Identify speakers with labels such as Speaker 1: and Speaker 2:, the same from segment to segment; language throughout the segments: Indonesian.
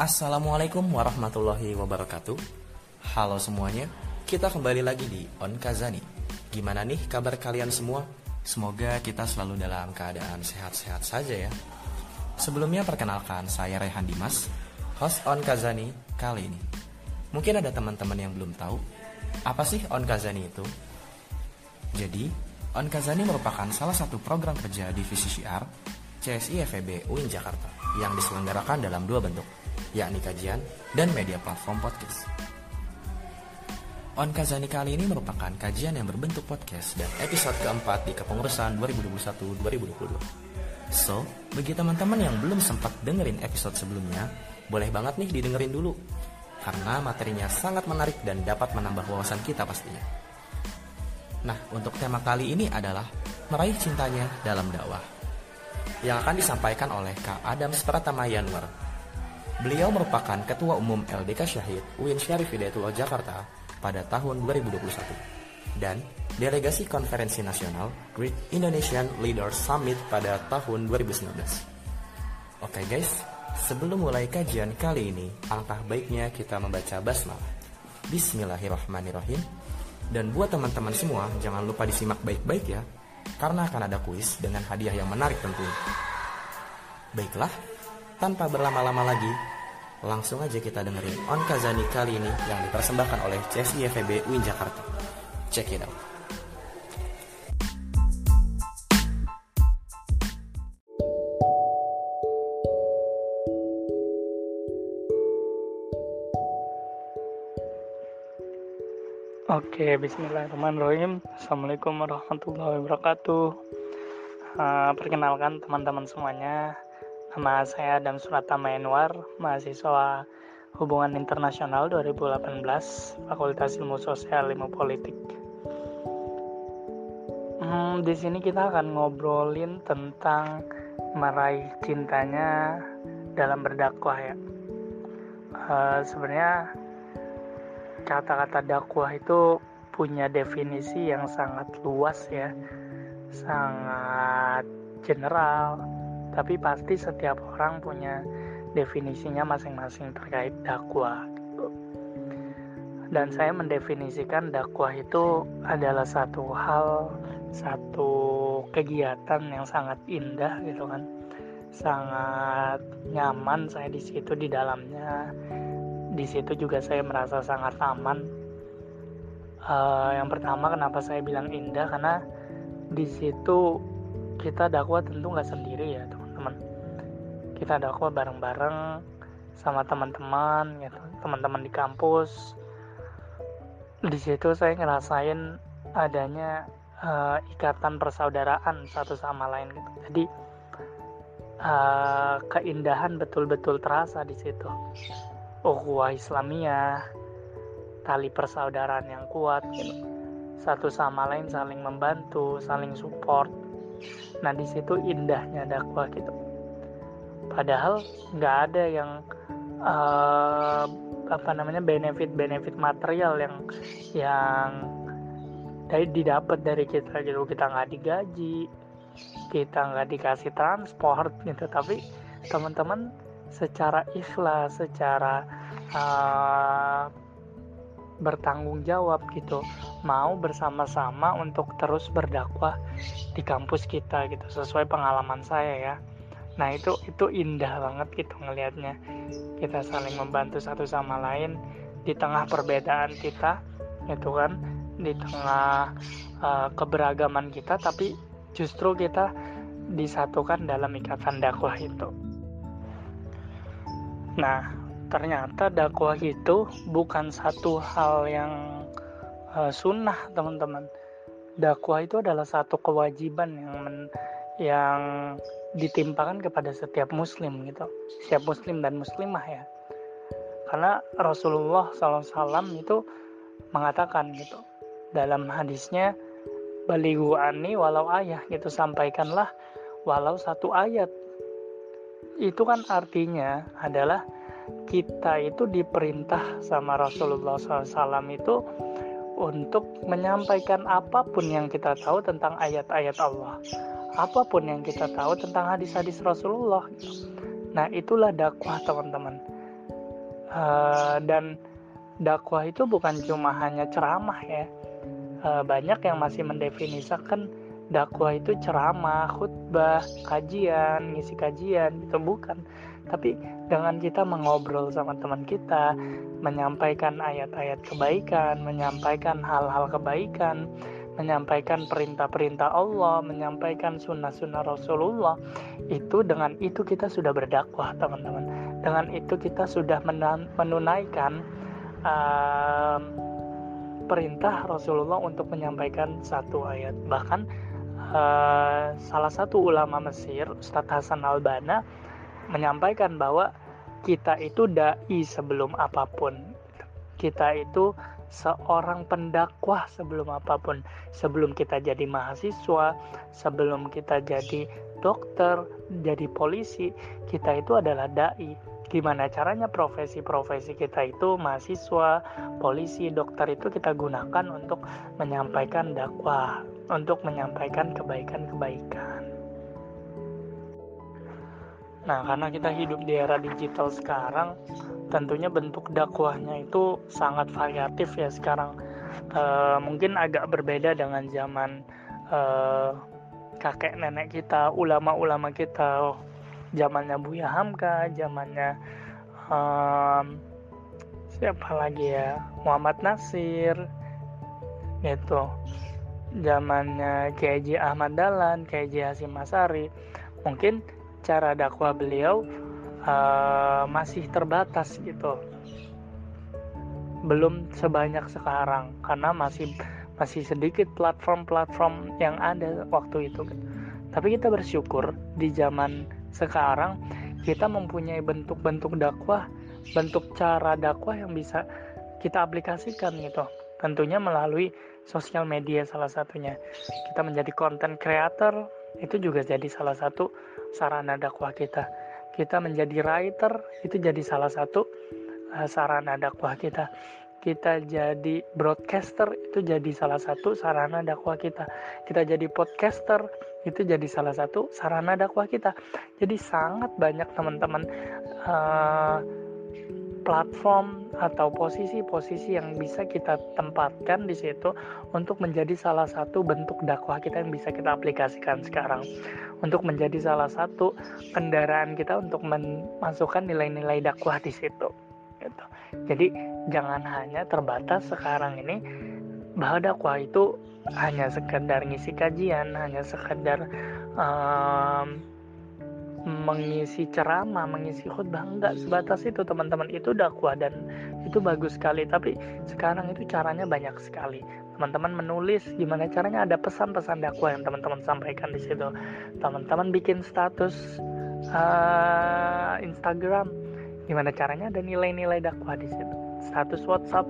Speaker 1: Assalamualaikum warahmatullahi wabarakatuh. Halo semuanya Kita kembali lagi di On Kazani. Gimana nih kabar kalian semua? Semoga kita selalu dalam keadaan sehat-sehat saja ya. Sebelumnya perkenalkan saya Rehan Dimas Host On Kazani kali ini. Mungkin ada teman-teman yang belum tahu Apa sih On Kazani itu? Jadi, On Kazani merupakan salah satu program kerja divisi syiar CSI FEB UIN Jakarta yang diselenggarakan dalam dua bentuk, yakni kajian dan media platform podcast. On Kazani kali ini merupakan kajian yang berbentuk podcast dan episode keempat di kepengurusan 2021-2022. So, bagi teman-teman yang belum sempat dengerin episode sebelumnya, boleh banget nih didengerin dulu. Karena materinya sangat menarik dan dapat menambah wawasan kita pastinya. Nah, untuk tema kali ini adalah meraih cintanya dalam dakwah yang akan disampaikan oleh Kak Adams Pratama. Beliau merupakan Ketua Umum LDK Syahid UIN Syarif Hidayatullah Jakarta pada tahun 2021 dan Delegasi Konferensi Nasional Great Indonesian Leaders Summit pada tahun 2019. Oke guys, sebelum mulai kajian kali ini, alangkah baiknya kita membaca basmalah. Bismillahirrahmanirrahim. Dan buat teman-teman semua, jangan lupa disimak baik-baik ya, karena akan ada kuis dengan hadiah yang menarik tentunya. Baiklah, tanpa berlama-lama lagi, langsung aja kita dengerin On Kazani kali ini yang dipersembahkan oleh CSI FEB UIN Jakarta. Check it out.
Speaker 2: Oke, bismillahirrahmanirrahim. Assalamualaikum warahmatullahi wabarakatuh. Uh, perkenalkan teman-teman semuanya, nama saya Adam Suratama Enwar, mahasiswa Hubungan Internasional 2018, Fakultas Ilmu Sosial Ilmu Politik. Hmm, di sini kita akan ngobrolin tentang meraih cintanya dalam berdakwah ya. Uh, Sebenarnya kata-kata dakwah itu punya definisi yang sangat luas ya sangat general tapi pasti setiap orang punya definisinya masing-masing terkait dakwah. Dan saya mendefinisikan dakwah itu adalah satu hal satu kegiatan yang sangat indah gitu kan. Sangat nyaman saya di situ di dalamnya. Di situ juga saya merasa sangat aman. Uh, yang pertama kenapa saya bilang indah? Karena di situ kita dakwah tentu nggak sendiri ya teman-teman. Kita dakwah bareng-bareng sama teman-teman, gitu, teman-teman di kampus. Di situ saya ngerasain adanya uh, ikatan persaudaraan satu sama lain gitu. Jadi uh, keindahan betul-betul terasa di situ ukhuwah Islamiyah, tali persaudaraan yang kuat gitu. Satu sama lain saling membantu, saling support. Nah, di situ indahnya dakwah gitu. Padahal nggak ada yang uh, apa namanya benefit-benefit material yang yang dari didapat dari kita gitu. Kita nggak digaji, kita nggak dikasih transport gitu. Tapi teman-teman secara ikhlas, secara uh, bertanggung jawab gitu, mau bersama-sama untuk terus berdakwah di kampus kita gitu, sesuai pengalaman saya ya. Nah itu itu indah banget gitu ngelihatnya. Kita saling membantu satu sama lain di tengah perbedaan kita, gitu kan, di tengah uh, keberagaman kita, tapi justru kita disatukan dalam ikatan dakwah itu. Nah, ternyata dakwah itu bukan satu hal yang uh, sunnah, teman-teman. Dakwah itu adalah satu kewajiban yang men, yang ditimpakan kepada setiap muslim gitu, setiap muslim dan muslimah ya. Karena Rasulullah SAW itu mengatakan gitu dalam hadisnya baligu ani walau ayah gitu sampaikanlah walau satu ayat itu kan artinya adalah kita itu diperintah sama Rasulullah SAW itu untuk menyampaikan apa pun yang kita tahu tentang ayat-ayat Allah, apa pun yang kita tahu tentang hadis-hadis Rasulullah. Nah, itulah dakwah, teman-teman. uh, dan dakwah itu bukan cuma hanya ceramah ya uh, banyak yang masih mendefinisikan dakwah itu ceramah, khutbah, kajian, ngisi kajian itu bukan. Tapi dengan kita mengobrol sama teman kita, menyampaikan ayat-ayat kebaikan, menyampaikan hal-hal kebaikan, menyampaikan perintah-perintah Allah, menyampaikan sunnah-sunnah Rasulullah, itu dengan itu kita sudah berdakwah, teman-teman. Dengan itu kita sudah menunaikan uh, perintah Rasulullah untuk menyampaikan satu ayat. Bahkan uh, salah satu ulama Mesir, Ustadz Hasan Albana, menyampaikan bahwa kita itu dai sebelum apa pun. Kita itu seorang pendakwah sebelum apa pun. Sebelum kita jadi mahasiswa, sebelum kita jadi dokter, jadi polisi, kita itu adalah dai. Gimana caranya profesi-profesi kita itu mahasiswa, polisi, dokter itu kita gunakan untuk menyampaikan dakwah, untuk menyampaikan kebaikan-kebaikan. Nah, karena kita hidup di era digital sekarang, tentunya bentuk dakwahnya itu sangat variatif ya sekarang. E, mungkin agak berbeda dengan zaman e, kakek nenek kita, ulama-ulama kita, zamannya Buya Hamka, zamannya um, siapa lagi ya? Muhammad Nasir, gitu. Zamannya KJ Ahmad Dahlan, KJ Hasim Masari, mungkin cara dakwah beliau uh, masih terbatas gitu. Belum sebanyak sekarang karena masih masih sedikit platform-platform yang ada waktu itu. Tapi kita bersyukur di zaman sekarang kita mempunyai bentuk-bentuk dakwah, bentuk cara dakwah yang bisa kita aplikasikan gitu. Tentunya melalui sosial media salah satunya. Kita menjadi content creator itu juga jadi salah satu sarana dakwah kita. Kita menjadi writer itu jadi salah satu uh, sarana dakwah kita. Kita jadi broadcaster itu jadi salah satu sarana dakwah kita. Kita jadi podcaster itu jadi salah satu sarana dakwah kita. Jadi sangat banyak teman-teman uh, platform atau posisi-posisi yang bisa kita tempatkan di situ untuk menjadi salah satu bentuk dakwah kita yang bisa kita aplikasikan sekarang untuk menjadi salah satu kendaraan kita untuk memasukkan nilai-nilai dakwah di situ gitu. Jadi jangan hanya terbatas sekarang ini bahwa dakwah itu hanya sekedar ngisi kajian, hanya sekedar um, mengisi ceramah, mengisi khutbah enggak. Sebatas itu teman-teman. Itu dakwah dan itu bagus sekali. Tapi sekarang itu caranya banyak sekali. Teman-teman menulis gimana caranya? Ada pesan-pesan dakwah yang teman-teman sampaikan di situ. Teman-teman bikin status uh, Instagram. Gimana caranya? Ada nilai-nilai dakwah di situ. Status WhatsApp.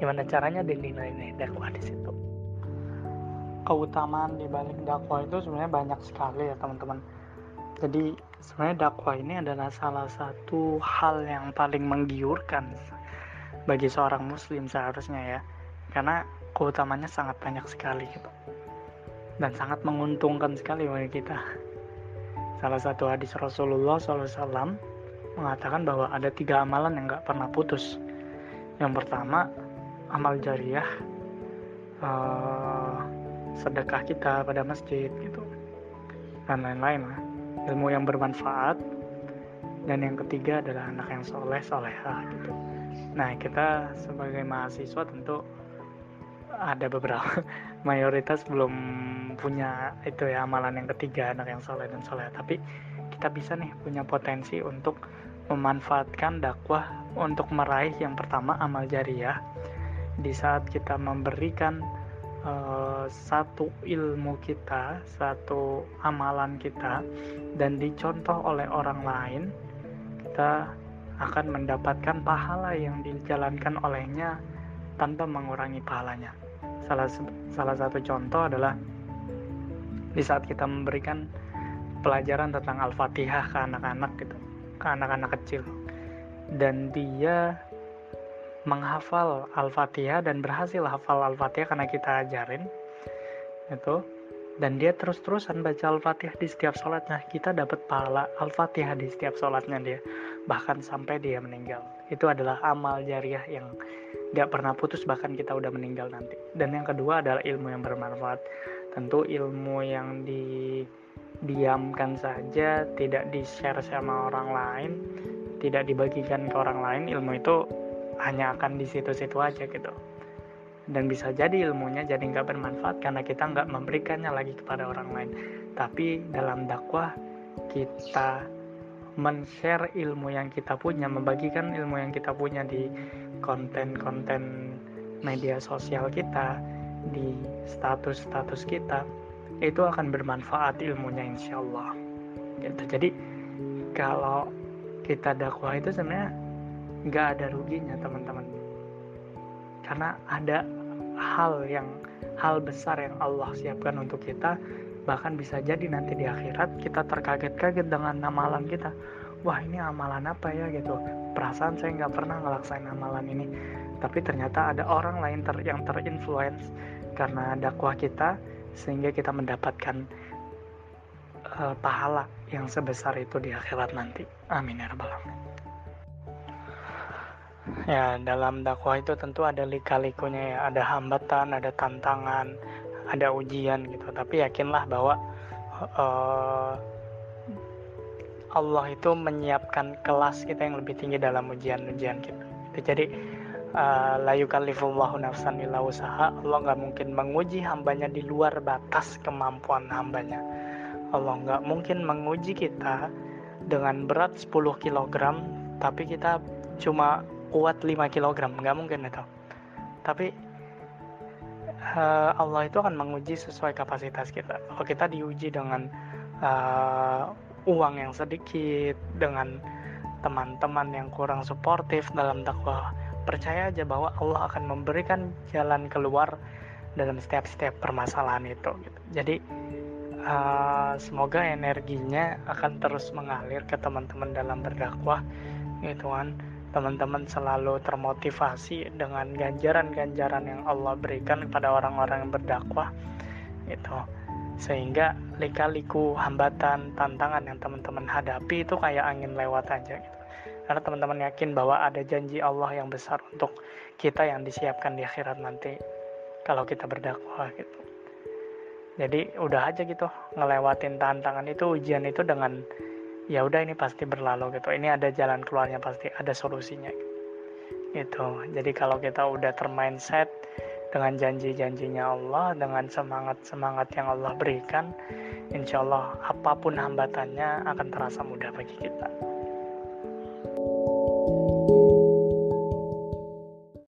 Speaker 2: Gimana caranya? Ada nilai-nilai dakwah di situ. Keutamaan di balik dakwah itu sebenarnya banyak sekali ya teman-teman jadi sebenarnya dakwah ini adalah salah satu hal yang paling menggiurkan bagi seorang muslim seharusnya ya. Karena keutamanya sangat banyak sekali gitu. Dan sangat menguntungkan sekali bagi kita. Salah satu hadis Rasulullah SAW mengatakan bahwa ada tiga amalan yang gak pernah putus. Yang pertama, amal jariah, uh, sedekah kita pada masjid gitu, dan lain-lain lah ilmu yang bermanfaat. Dan yang ketiga adalah anak yang soleh soleha gitu. Nah kita sebagai mahasiswa tentu ada beberapa mayoritas belum punya itu ya amalan yang ketiga anak yang soleh dan soleh tapi kita bisa nih punya potensi untuk memanfaatkan dakwah untuk meraih yang pertama amal jariah. Di saat kita memberikan uh, satu ilmu kita, satu amalan kita, dan dicontoh oleh orang lain, kita akan mendapatkan pahala yang dijalankan olehnya tanpa mengurangi pahalanya. Salah salah satu contoh adalah di saat kita memberikan pelajaran tentang Al-Fatihah ke anak-anak gitu, ke anak-anak kecil. Dan dia menghafal Al-Fatihah dan berhasil hafal Al-Fatihah karena kita ajarin itu. Dan dia terus-terusan baca Al-Fatihah di setiap sholatnya. Kita dapat pahala Al-Fatihah di setiap sholatnya dia. Bahkan sampai dia meninggal. Itu adalah amal jariah yang gak pernah putus bahkan kita udah meninggal nanti. Dan yang kedua adalah ilmu yang bermanfaat. Tentu ilmu yang didiamkan saja tidak di-share sama orang lain tidak dibagikan ke orang lain ilmu itu hanya akan di situ-situ aja gitu. Dan bisa jadi ilmunya jadi nggak bermanfaat karena kita nggak memberikannya lagi kepada orang lain. Tapi dalam dakwah kita men-share ilmu yang kita punya membagikan ilmu yang kita punya di konten-konten media sosial kita di status-status kita itu akan bermanfaat ilmunya insya Allah. Gitu. jadi kalau kita dakwah itu sebenarnya nggak ada ruginya teman-teman. Karena ada hal yang hal besar yang Allah siapkan untuk kita bahkan bisa jadi nanti di akhirat kita terkaget-kaget dengan amalan kita. Wah ini amalan apa ya gitu. Perasaan saya nggak pernah ngelaksain amalan ini. Tapi ternyata ada orang lain ter yang terinfluence karena dakwah kita sehingga kita mendapatkan uh, pahala yang sebesar itu di akhirat nanti. Amin ya rabbal alamin Ya, dalam dakwah itu tentu ada lika-likunya ya, ada hambatan, ada tantangan, ada ujian gitu. Tapi yakinlah bahwa uh, Allah itu menyiapkan kelas kita yang lebih tinggi dalam ujian-ujian kita. Gitu. Jadi uh, la yukallifullahu nafsan illa usaha. Allah nggak mungkin menguji hambanya di luar batas kemampuan hambanya. Allah nggak mungkin menguji kita dengan berat 10 kg tapi kita cuma kuat 5 kg nggak mungkin itu. Tapi uh, Allah itu akan menguji sesuai kapasitas kita. Kalau kita diuji dengan uh, uang yang sedikit dengan teman-teman yang kurang suportif dalam dakwah percaya aja bahwa Allah akan memberikan jalan keluar dalam setiap-setiap permasalahan itu gitu. jadi uh, semoga energinya akan terus mengalir ke teman-teman dalam berdakwah gitu kan teman-teman selalu termotivasi dengan ganjaran-ganjaran yang Allah berikan kepada orang-orang yang berdakwah itu sehingga lika-liku hambatan tantangan yang teman-teman hadapi itu kayak angin lewat aja gitu. Karena teman-teman yakin bahwa ada janji Allah yang besar untuk kita yang disiapkan di akhirat nanti kalau kita berdakwah gitu. Jadi udah aja gitu ngelewatin tantangan itu ujian itu dengan ya udah ini pasti berlalu gitu. Ini ada jalan keluarnya pasti ada solusinya. Gitu. Jadi kalau kita udah termindset dengan janji-janjinya Allah dengan semangat-semangat yang Allah berikan insya Allah apa pun hambatannya akan terasa mudah bagi kita